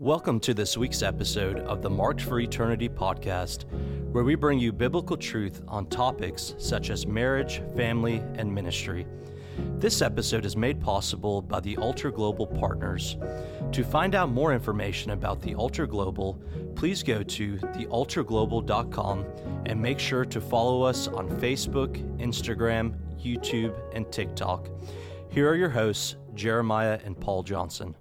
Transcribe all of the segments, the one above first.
Welcome to this week's episode of the Marked for Eternity podcast, where we bring you biblical truth on topics such as marriage, family, and ministry. This episode is made possible by the Altar Global Partners. To find out more information about the Altar Global, please go to thealtarglobal.com and make sure to follow us on Facebook, Instagram, YouTube, and TikTok. Here are your hosts, Jeremiah and Paul Johnson.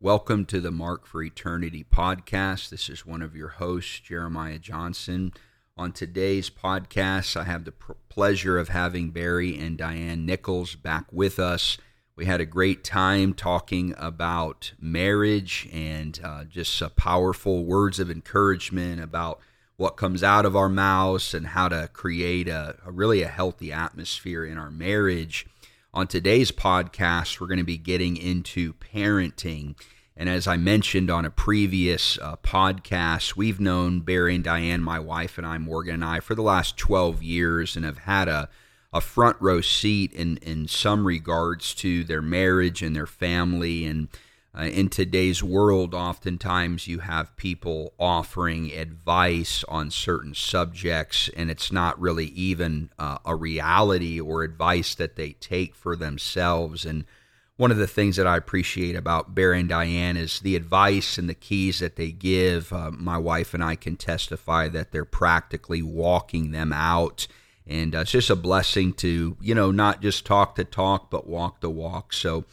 Welcome to the Mark for Eternity podcast. This is one of your hosts, Jeremiah Johnson. On today's podcast, I have the pr- pleasure of having Barry and Diane Nichols back with us. We had a great time talking about marriage and uh, just powerful words of encouragement about what comes out of our mouths and how to create a, a really a healthy atmosphere in our marriage. On today's podcast, we're going to be getting into parenting. And as I mentioned on a previous uh, podcast, we've known Barry and Diane, my wife and I, Morgan and I, for the last 12 years and have had a, a front row seat in, in some regards to their marriage and their family. And uh, in today's world, oftentimes you have people offering advice on certain subjects, and it's not really even uh, a reality or advice that they take for themselves. And one of the things that I appreciate about Barry and Diane is the advice and the keys that they give. Uh, my wife and I can testify that they're practically walking them out. And uh, it's just a blessing to, you know, not just talk the talk, but walk the walk. So,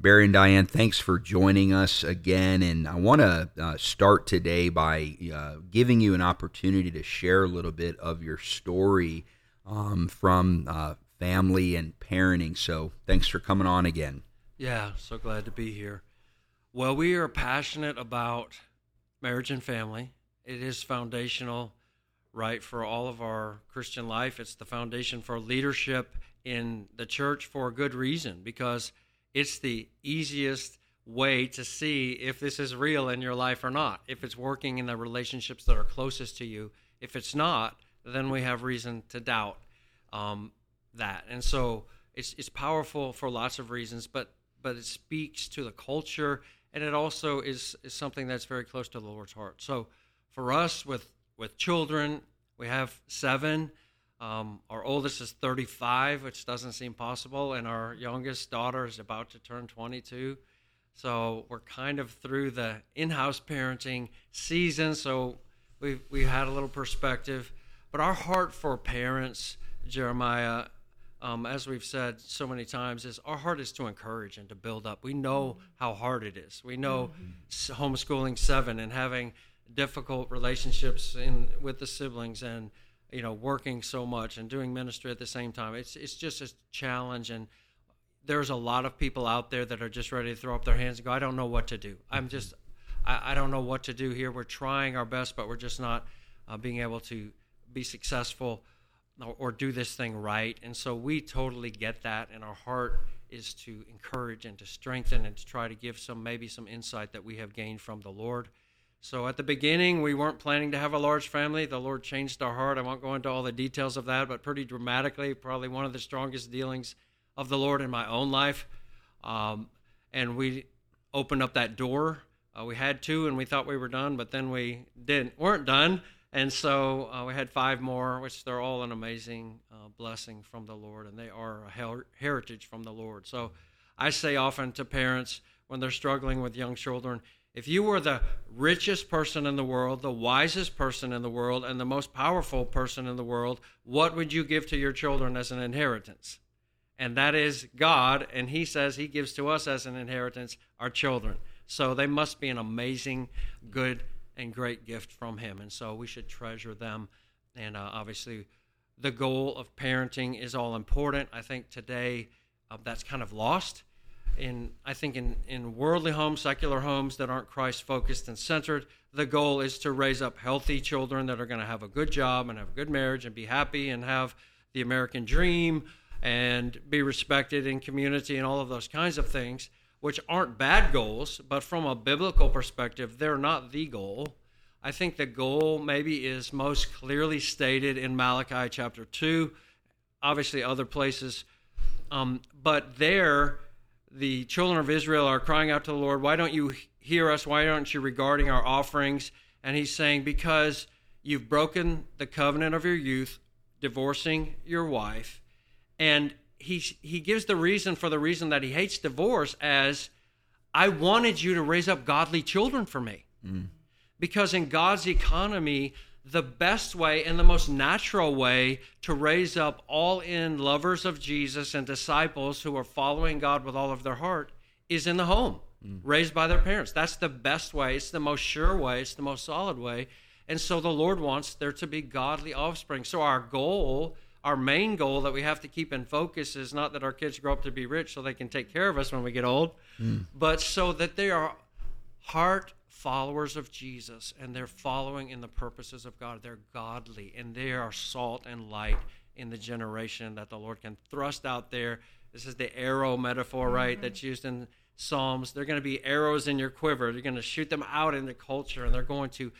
Barry and Diane, thanks for joining us again. And I want to uh, start today by uh, giving you an opportunity to share a little bit of your story um, from uh, family and parenting. So thanks for coming on again. Yeah, so glad to be here. Well, we are passionate about marriage and family. It is foundational, right, for all of our Christian life. It's the foundation for leadership in the church for a good reason because it's the easiest way to see if this is real in your life or not. If it's working in the relationships that are closest to you. If it's not, then we have reason to doubt um, that. And so it's it's powerful for lots of reasons, but but it speaks to the culture, and it also is is something that's very close to the Lord's heart. So for us with with children, we have seven. Um, our oldest is 35, which doesn't seem possible, and our youngest daughter is about to turn 22. So we're kind of through the in-house parenting season. So we've we had a little perspective, but our heart for parents, Jeremiah, um, as we've said so many times, is our heart is to encourage and to build up. We know how hard it is. We know mm-hmm. homeschooling seven and having difficult relationships in with the siblings and you know working so much and doing ministry at the same time it's it's just a challenge. And there's a lot of people out there that are just ready to throw up their hands and go i don't know what to do. I'm mm-hmm. just i, I don't know what to do here. We're trying our best but we're just not uh, being able to be successful or, or do this thing right. And so we totally get that and our heart is to encourage and to strengthen and to try to give some maybe some insight that we have gained from the lord so at the beginning, we weren't planning to have a large family. The Lord changed our heart. I won't go into all the details of that, but pretty dramatically, probably one of the strongest dealings of the Lord in my own life. Um, and we opened up that door. Uh, we had two, and we thought we were done, but then we didn't weren't done. And so uh, we had five more, which they're all an amazing uh, blessing from the Lord, and they are a her- heritage from the Lord. So I say often to parents when they're struggling with young children, if you were the richest person in the world, the wisest person in the world, and the most powerful person in the world, what would you give to your children as an inheritance? And that is God, and He says He gives to us as an inheritance our children. So they must be an amazing, good, and great gift from Him. And so we should treasure them. And uh, obviously, the goal of parenting is all important. I think today uh, that's kind of lost in I think in, in worldly homes, secular homes that aren't Christ focused and centered, the goal is to raise up healthy children that are going to have a good job and have a good marriage and be happy and have the American dream and be respected in community and all of those kinds of things, which aren't bad goals, but from a biblical perspective, they're not the goal. I think the goal maybe is most clearly stated in Malachi chapter 2, obviously other places. Um, but there, the children of Israel are crying out to the Lord, Why don't you hear us? Why aren't you regarding our offerings? And he's saying, Because you've broken the covenant of your youth, divorcing your wife. And he, he gives the reason for the reason that he hates divorce as I wanted you to raise up godly children for me. Mm. Because in God's economy, the best way and the most natural way to raise up all in lovers of Jesus and disciples who are following God with all of their heart is in the home, mm. raised by their parents. That's the best way. It's the most sure way. It's the most solid way. And so the Lord wants there to be godly offspring. So our goal, our main goal that we have to keep in focus is not that our kids grow up to be rich so they can take care of us when we get old, mm. but so that they are heart followers of Jesus and they're following in the purposes of God. They're godly and they are salt and light in the generation that the Lord can thrust out there. This is the arrow metaphor, right? Mm-hmm. That's used in Psalms. They're going to be arrows in your quiver. You're going to shoot them out in the culture and they're going to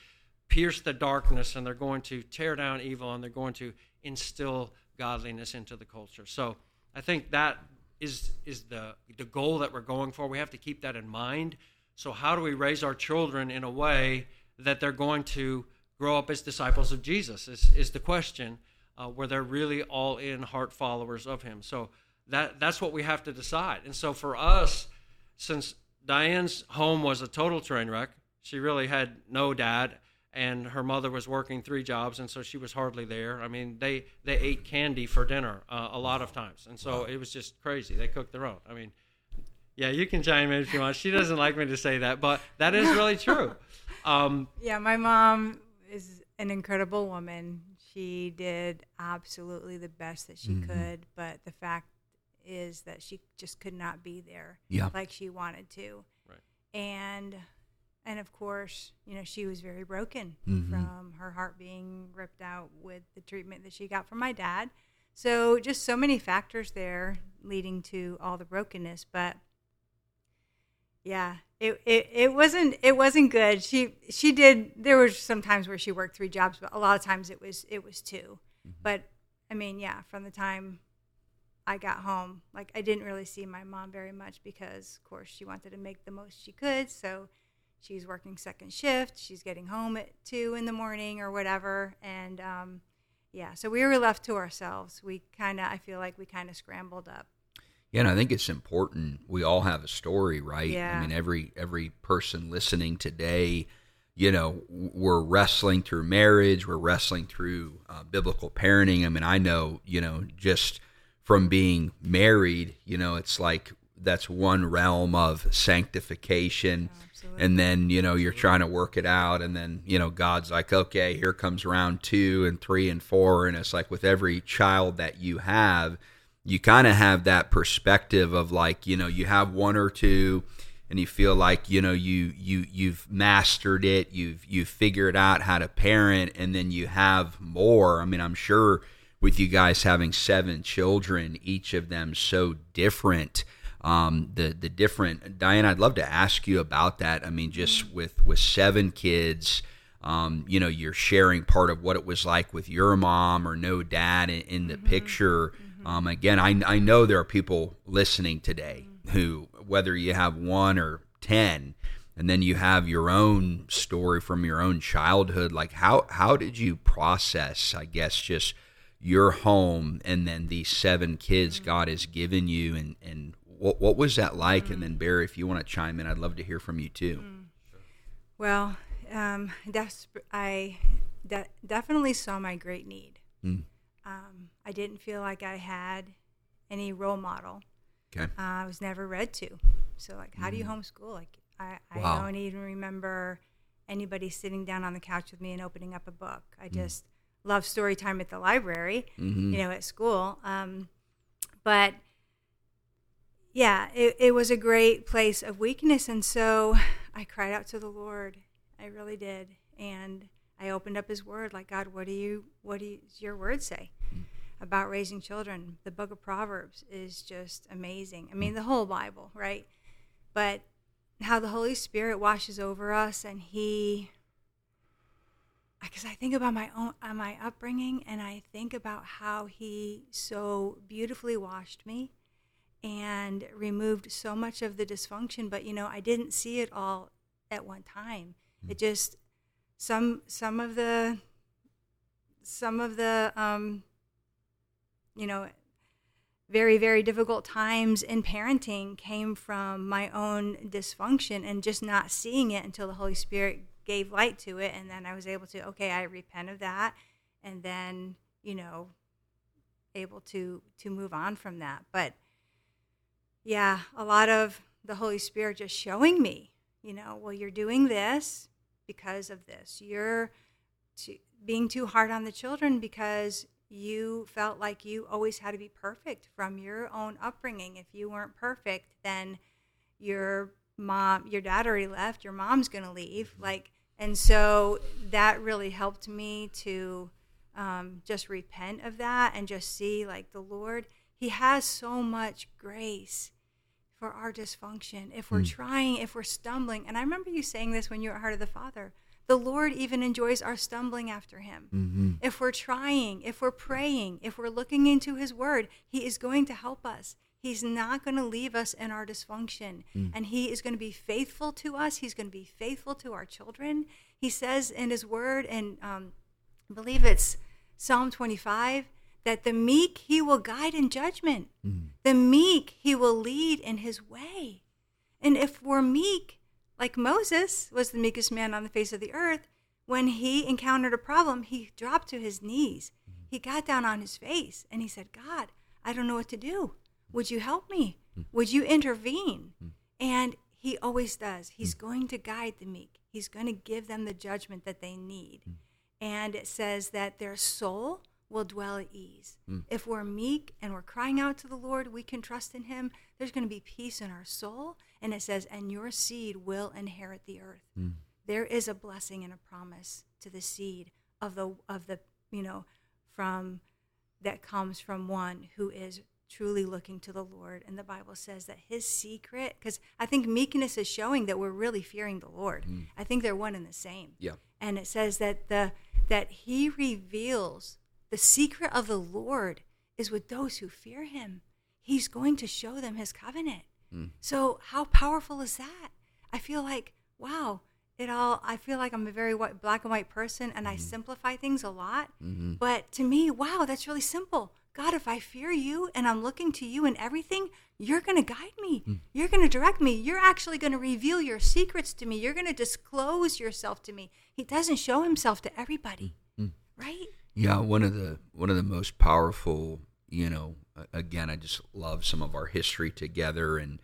pierce the darkness and they're going to tear down evil and they're going to instill godliness into the culture. So I think that is is the the goal that we're going for. We have to keep that in mind so, how do we raise our children in a way that they're going to grow up as disciples of Jesus? Is, is the question uh, where they're really all in heart followers of Him. So, that, that's what we have to decide. And so, for us, since Diane's home was a total train wreck, she really had no dad and her mother was working three jobs and so she was hardly there i mean they they ate candy for dinner uh, a lot of times and so it was just crazy they cooked their own i mean yeah, you can chime in if you want. She doesn't like me to say that, but that is really true. Um, yeah, my mom is an incredible woman. She did absolutely the best that she mm-hmm. could, but the fact is that she just could not be there yeah. like she wanted to. Right. And and of course, you know, she was very broken mm-hmm. from her heart being ripped out with the treatment that she got from my dad. So just so many factors there leading to all the brokenness, but yeah, it, it it wasn't it wasn't good. She she did. There were some times where she worked three jobs, but a lot of times it was it was 2 mm-hmm. But I mean, yeah, from the time I got home, like I didn't really see my mom very much because, of course, she wanted to make the most she could. So she's working second shift. She's getting home at two in the morning or whatever, and um, yeah, so we were left to ourselves. We kind of, I feel like we kind of scrambled up. Yeah, and I think it's important. We all have a story, right? Yeah. I mean, every every person listening today, you know, we're wrestling through marriage, we're wrestling through uh, biblical parenting. I mean, I know, you know, just from being married, you know, it's like that's one realm of sanctification. and then, you know, you're trying to work it out. And then, you know, God's like, okay, here comes round two and three and four. And it's like with every child that you have, you kind of have that perspective of like you know you have one or two and you feel like you know you you you've mastered it you've you've figured out how to parent and then you have more. I mean i'm sure with you guys having seven children each of them so different um, the the different diane i'd love to ask you about that. I mean just with with seven kids um, you know you're sharing part of what it was like with your mom or no dad in, in the mm-hmm. picture. Mm-hmm um, again, I, I know there are people listening today who, whether you have one or 10, and then you have your own story from your own childhood, like how, how did you process, I guess, just your home and then these seven kids mm-hmm. God has given you and, and what, what was that like? Mm-hmm. And then Barry, if you want to chime in, I'd love to hear from you too. Mm-hmm. Well, um, that's, I de- definitely saw my great need. Mm. Um, I didn't feel like I had any role model. Okay. Uh, I was never read to. So, like, how mm. do you mm. homeschool? Like, I, I wow. don't even remember anybody sitting down on the couch with me and opening up a book. I mm. just love story time at the library, mm-hmm. you know, at school. Um, but yeah, it, it was a great place of weakness. And so I cried out to the Lord. I really did. And I opened up His Word, like God, what do you, what does your Word say. About raising children? The Book of Proverbs is just amazing. I mean, mm. the whole Bible, right? But how the Holy Spirit washes over us, and He, because I think about my own, uh, my upbringing, and I think about how He so beautifully washed me and removed so much of the dysfunction. But you know, I didn't see it all at one time. It just some some of the some of the um, you know very very difficult times in parenting came from my own dysfunction and just not seeing it until the Holy Spirit gave light to it, and then I was able to okay, I repent of that, and then you know able to to move on from that, but yeah, a lot of the Holy Spirit just showing me, you know, well, you're doing this because of this. You're being too hard on the children because you felt like you always had to be perfect from your own upbringing. If you weren't perfect, then your mom, your dad already left, your mom's going to leave. Mm-hmm. Like, and so that really helped me to um, just repent of that and just see like the Lord he has so much grace for our dysfunction. If we're mm. trying, if we're stumbling, and I remember you saying this when you were at Heart of the Father. The Lord even enjoys our stumbling after Him. Mm-hmm. If we're trying, if we're praying, if we're looking into His Word, He is going to help us. He's not going to leave us in our dysfunction. Mm. And He is going to be faithful to us. He's going to be faithful to our children. He says in His Word, and um, I believe it's Psalm 25, that the meek he will guide in judgment. Mm. The meek he will lead in his way. And if we're meek, like Moses was the meekest man on the face of the earth, when he encountered a problem, he dropped to his knees. Mm. He got down on his face and he said, God, I don't know what to do. Would you help me? Mm. Would you intervene? Mm. And he always does. He's mm. going to guide the meek, he's going to give them the judgment that they need. And it says that their soul will dwell at ease. Mm. If we're meek and we're crying out to the Lord, we can trust in Him. There's going to be peace in our soul. And it says, and your seed will inherit the earth. Mm. There is a blessing and a promise to the seed of the, of the, you know, from that comes from one who is truly looking to the Lord. And the Bible says that his secret, because I think meekness is showing that we're really fearing the Lord. Mm. I think they're one and the same. Yeah. And it says that the that he reveals the secret of the Lord is with those who fear him. He's going to show them his covenant. Mm. So, how powerful is that? I feel like, wow, it all, I feel like I'm a very white, black and white person and mm-hmm. I simplify things a lot. Mm-hmm. But to me, wow, that's really simple. God, if I fear you and I'm looking to you in everything, you're going to guide me. Mm. You're going to direct me. You're actually going to reveal your secrets to me. You're going to disclose yourself to me. He doesn't show himself to everybody, mm. right? Yeah, one of the one of the most powerful, you know, again, I just love some of our history together, and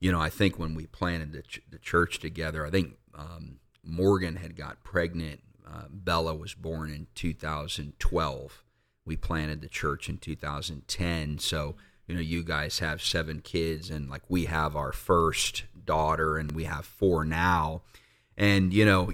you know, I think when we planted the, ch- the church together, I think um, Morgan had got pregnant. Uh, Bella was born in 2012. We planted the church in 2010. So you know, you guys have seven kids, and like we have our first daughter, and we have four now and you know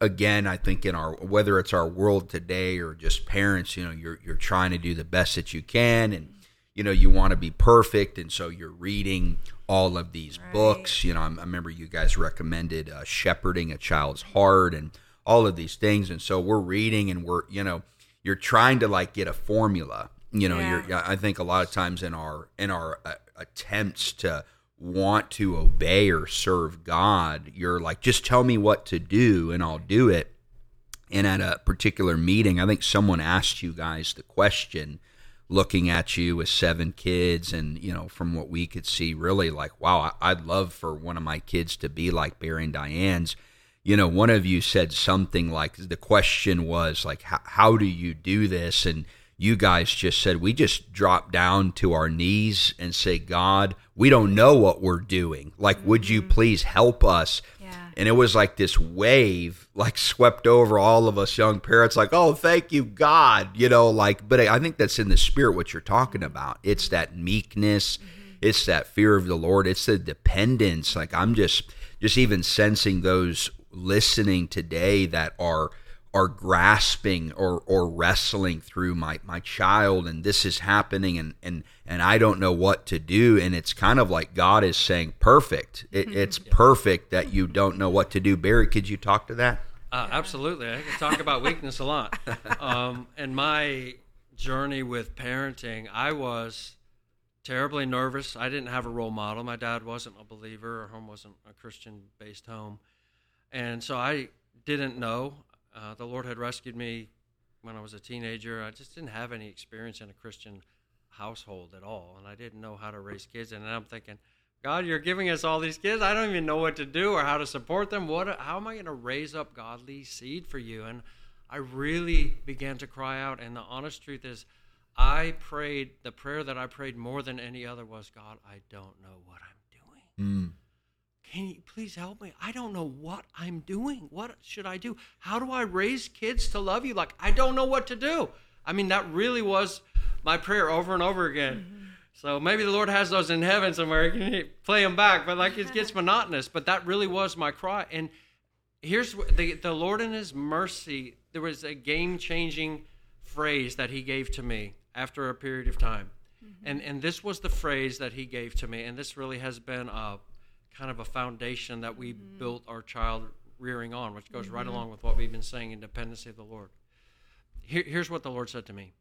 again i think in our whether it's our world today or just parents you know you're you're trying to do the best that you can and you know you want to be perfect and so you're reading all of these right. books you know i remember you guys recommended uh, shepherding a child's heart and all of these things and so we're reading and we're you know you're trying to like get a formula you know yeah. you're i think a lot of times in our in our uh, attempts to want to obey or serve God, you're like, just tell me what to do and I'll do it. And at a particular meeting, I think someone asked you guys the question, looking at you with seven kids, and you know, from what we could see, really like, wow, I'd love for one of my kids to be like Barry and Diane's. You know, one of you said something like the question was like, how do you do this? And you guys just said we just drop down to our knees and say, God, we don't know what we're doing. Like, would you mm-hmm. please help us? And it was like this wave, like swept over all of us young parents, like, oh, thank you, God. You know, like, but I think that's in the spirit what you're talking about. It's that meekness, mm-hmm. it's that fear of the Lord, it's the dependence. Like, I'm just, just even sensing those listening today that are are grasping or, or wrestling through my, my child and this is happening and, and, and I don't know what to do. And it's kind of like God is saying, perfect. It, mm-hmm. it's perfect that you don't know what to do. Barry, could you talk to that? Uh, absolutely. I can talk about weakness a lot. Um, in my journey with parenting, I was terribly nervous. I didn't have a role model. My dad wasn't a believer. Our home wasn't a Christian based home And so I didn't know. Uh, the Lord had rescued me when I was a teenager. I just didn't have any experience in a Christian household at all, and I didn't know how to raise kids. And I'm thinking, God, you're giving us all these kids. I don't even know what to do or how to support them. What? How am I going to raise up godly seed for you? And I really began to cry out. And the honest truth is, I prayed. The prayer that I prayed more than any other was, God, I don't know what I'm doing. Mm. Can you please help me? I don't know what I'm doing. What should I do? How do I raise kids to love you? Like I don't know what to do. I mean, that really was my prayer over and over again. Mm-hmm. So maybe the Lord has those in heaven somewhere. He can play them back, but like it gets monotonous. But that really was my cry. And here's the the Lord in His mercy. There was a game changing phrase that He gave to me after a period of time, mm-hmm. and and this was the phrase that He gave to me. And this really has been a kind of a foundation that we mm-hmm. built our child rearing on, which goes mm-hmm. right along with what we've been saying in dependency of the Lord. Here, here's what the Lord said to me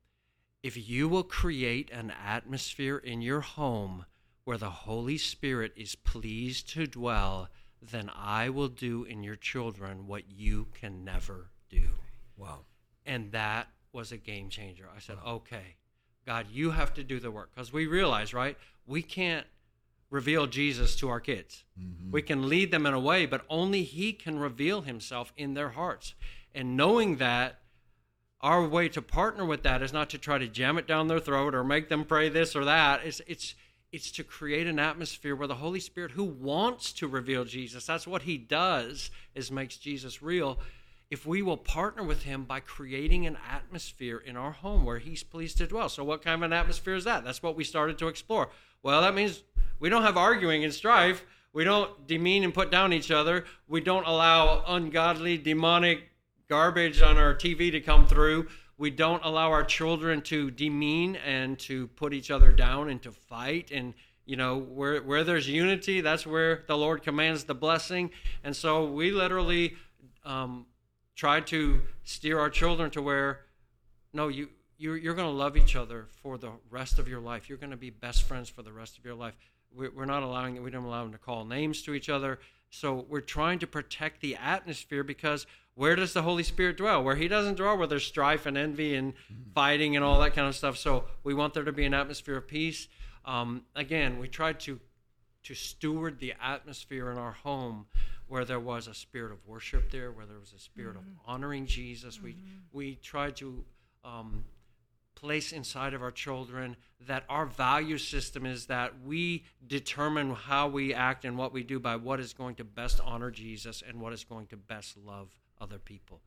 if you will create an atmosphere in your home where the Holy Spirit is pleased to dwell, then I will do in your children what you can never do. Wow. And that was a game changer. I said, wow. okay, God, you have to do the work. Because we realize, right? We can't reveal Jesus to our kids. Mm-hmm. We can lead them in a way, but only He can reveal Himself in their hearts. And knowing that, our way to partner with that is not to try to jam it down their throat or make them pray this or that. It's it's it's to create an atmosphere where the Holy Spirit, who wants to reveal Jesus, that's what He does, is makes Jesus real. If we will partner with Him by creating an atmosphere in our home where He's pleased to dwell. So, what kind of an atmosphere is that? That's what we started to explore. Well, that means we don't have arguing and strife. We don't demean and put down each other. We don't allow ungodly, demonic garbage on our TV to come through. We don't allow our children to demean and to put each other down and to fight. And, you know, where, where there's unity, that's where the Lord commands the blessing. And so we literally um, try to steer our children to where, no, you, you're, you're going to love each other for the rest of your life. You're going to be best friends for the rest of your life. We're not allowing, we don't allow them to call names to each other. So we're trying to protect the atmosphere because where does the Holy Spirit dwell? Where He doesn't dwell, where there's strife and envy and fighting and all that kind of stuff. So we want there to be an atmosphere of peace. Um, again, we tried to to steward the atmosphere in our home where there was a spirit of worship there, where there was a spirit mm-hmm. of honoring Jesus. Mm-hmm. We we tried to um, place inside of our children that our value system is that we determine how we act and what we do by what is going to best honor Jesus and what is going to best love other people.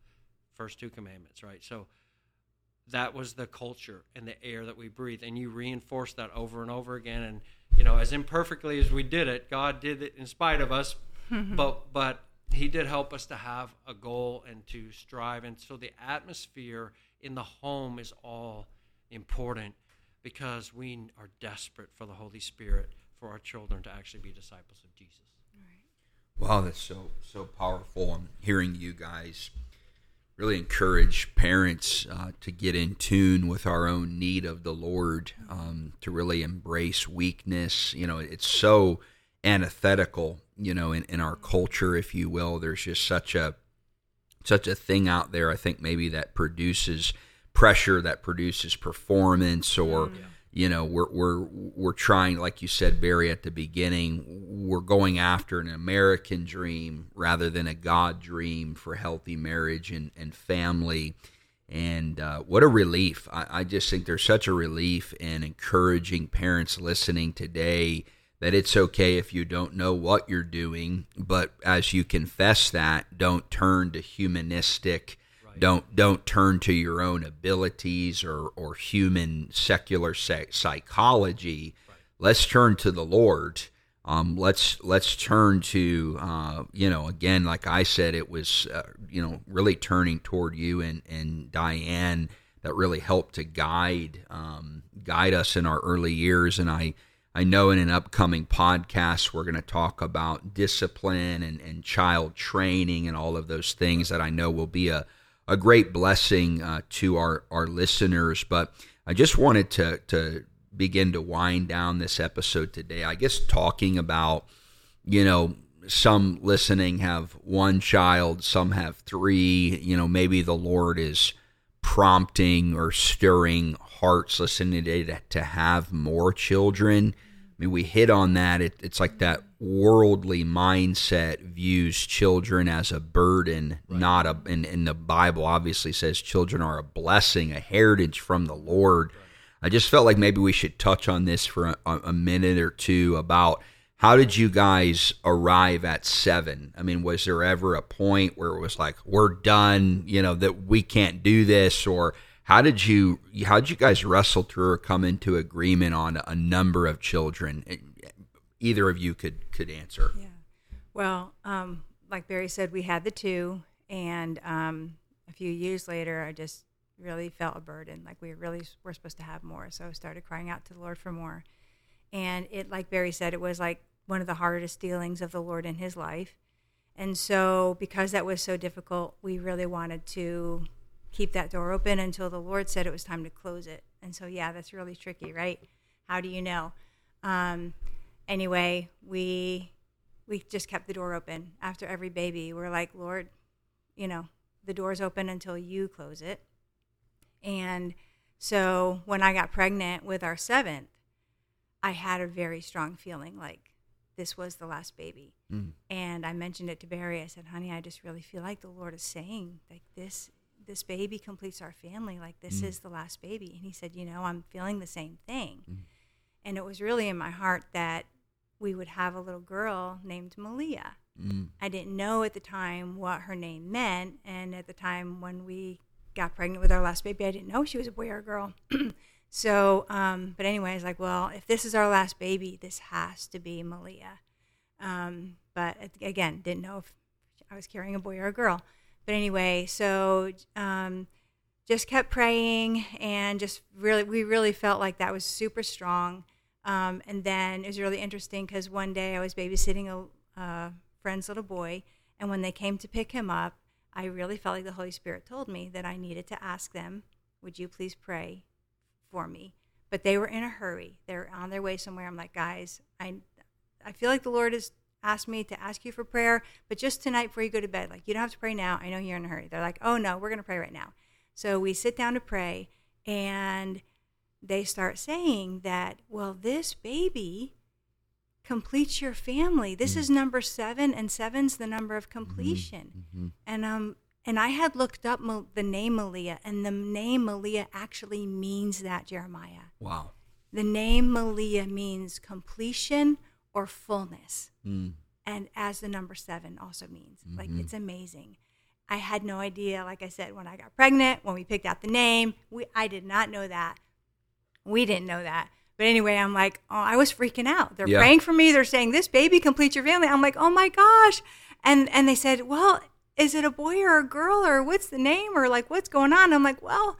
First two commandments, right? So that was the culture and the air that we breathe. And you reinforce that over and over again. And, you know, as imperfectly as we did it, God did it in spite of us. but, but He did help us to have a goal and to strive. And so the atmosphere in the home is all important because we are desperate for the Holy Spirit for our children to actually be disciples of Jesus. Wow, that's so so powerful. I'm hearing you guys really encourage parents uh, to get in tune with our own need of the Lord, um, to really embrace weakness. You know, it's so antithetical, you know, in, in our culture, if you will. There's just such a such a thing out there. I think maybe that produces pressure, that produces performance, or yeah you know we're we're we're trying like you said Barry at the beginning we're going after an American dream rather than a God dream for healthy marriage and, and family. And uh, what a relief. I, I just think there's such a relief in encouraging parents listening today that it's okay if you don't know what you're doing but as you confess that don't turn to humanistic don't don't turn to your own abilities or or human secular psychology. Let's turn to the Lord. Um, let's let's turn to uh, you know again, like I said, it was uh, you know really turning toward you and and Diane that really helped to guide um, guide us in our early years. And I I know in an upcoming podcast we're going to talk about discipline and, and child training and all of those things that I know will be a a great blessing uh, to our, our listeners. But I just wanted to, to begin to wind down this episode today. I guess talking about, you know, some listening have one child, some have three. You know, maybe the Lord is prompting or stirring hearts listening to to have more children. I mean, we hit on that. It, it's like that worldly mindset views children as a burden, right. not a. And, and the Bible obviously says children are a blessing, a heritage from the Lord. Right. I just felt like maybe we should touch on this for a, a minute or two about how did you guys arrive at seven? I mean, was there ever a point where it was like, we're done, you know, that we can't do this? Or how did you, how did you guys wrestle through or come into agreement on a number of children? Either of you could, could answer. Yeah. Well, um, like Barry said, we had the two. And um, a few years later, I just really felt a burden. Like we really were supposed to have more. So I started crying out to the Lord for more. And it, like Barry said, it was like one of the hardest dealings of the Lord in his life. And so, because that was so difficult, we really wanted to keep that door open until the Lord said it was time to close it. And so, yeah, that's really tricky, right? How do you know? Um, anyway, we we just kept the door open after every baby. We're like, Lord, you know, the door's open until you close it. And so, when I got pregnant with our seventh, I had a very strong feeling like this was the last baby. Mm. And I mentioned it to Barry. I said, honey, I just really feel like the Lord is saying, like, this this baby completes our family. Like, this mm. is the last baby. And he said, you know, I'm feeling the same thing. Mm. And it was really in my heart that we would have a little girl named Malia. Mm. I didn't know at the time what her name meant. And at the time when we got pregnant with our last baby, I didn't know she was a boy or a girl. So, um, but anyway, I was like, well, if this is our last baby, this has to be Malia. Um, but again, didn't know if I was carrying a boy or a girl. But anyway, so um, just kept praying and just really, we really felt like that was super strong. Um, and then it was really interesting because one day I was babysitting a uh, friend's little boy, and when they came to pick him up, I really felt like the Holy Spirit told me that I needed to ask them, Would you please pray for me. But they were in a hurry. They're on their way somewhere. I'm like, guys, I, I feel like the Lord has asked me to ask you for prayer, but just tonight before you go to bed, like, you don't have to pray now. I know you're in a hurry. They're like, oh no, we're going to pray right now. So we sit down to pray, and they start saying that, well, this baby completes your family. This mm-hmm. is number seven, and seven's the number of completion. Mm-hmm. And um, and I had looked up the name Malia, and the name Malia actually means that, Jeremiah. Wow. The name Malia means completion or fullness. Mm. And as the number seven also means. Mm-hmm. Like, it's amazing. I had no idea, like I said, when I got pregnant, when we picked out the name, we, I did not know that. We didn't know that. But anyway, I'm like, oh, I was freaking out. They're yeah. praying for me. They're saying, this baby completes your family. I'm like, oh my gosh. And, and they said, well, is it a boy or a girl or what's the name or like what's going on? I'm like, well,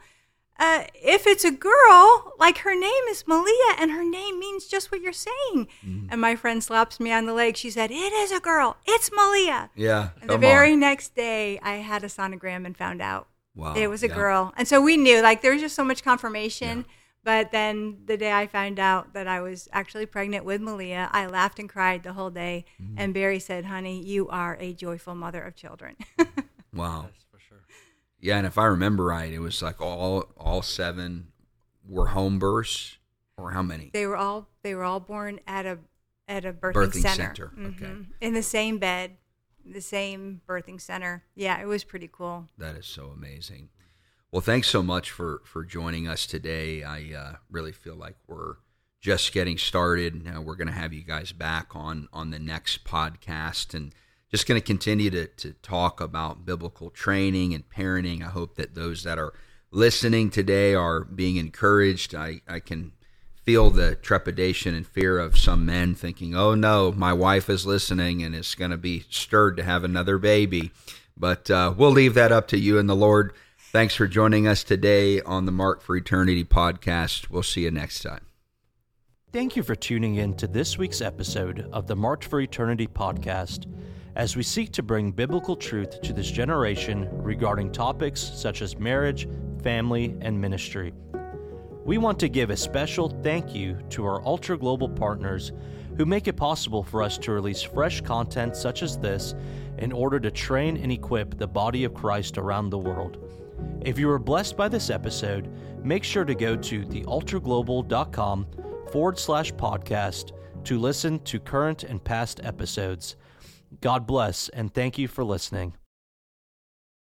uh, if it's a girl, like her name is Malia and her name means just what you're saying. Mm. And my friend slaps me on the leg. She said, It is a girl. It's Malia. Yeah. And the very on. next day, I had a sonogram and found out wow, it was a yeah. girl. And so we knew, like, there was just so much confirmation. Yeah. But then the day I found out that I was actually pregnant with Malia, I laughed and cried the whole day. Mm-hmm. And Barry said, "Honey, you are a joyful mother of children." wow. Yes, for sure. Yeah, and if I remember right, it was like all all seven were home births, or how many? They were all they were all born at a at a birthing, birthing center. center. Mm-hmm. Okay. In the same bed, the same birthing center. Yeah, it was pretty cool. That is so amazing. Well, thanks so much for for joining us today. I uh, really feel like we're just getting started. Now we're going to have you guys back on on the next podcast and just going to continue to to talk about biblical training and parenting. I hope that those that are listening today are being encouraged. I I can feel the trepidation and fear of some men thinking, "Oh no, my wife is listening and is going to be stirred to have another baby." But uh, we'll leave that up to you and the Lord. Thanks for joining us today on the Mark for Eternity podcast. We'll see you next time. Thank you for tuning in to this week's episode of the Marked for Eternity podcast as we seek to bring biblical truth to this generation regarding topics such as marriage, family, and ministry. We want to give a special thank you to our Altar Global partners who make it possible for us to release fresh content such as this in order to train and equip the body of Christ around the world. If you were blessed by this episode, make sure to go to thealtarglobal.com forward slash podcast to listen to current and past episodes. God bless and thank you for listening.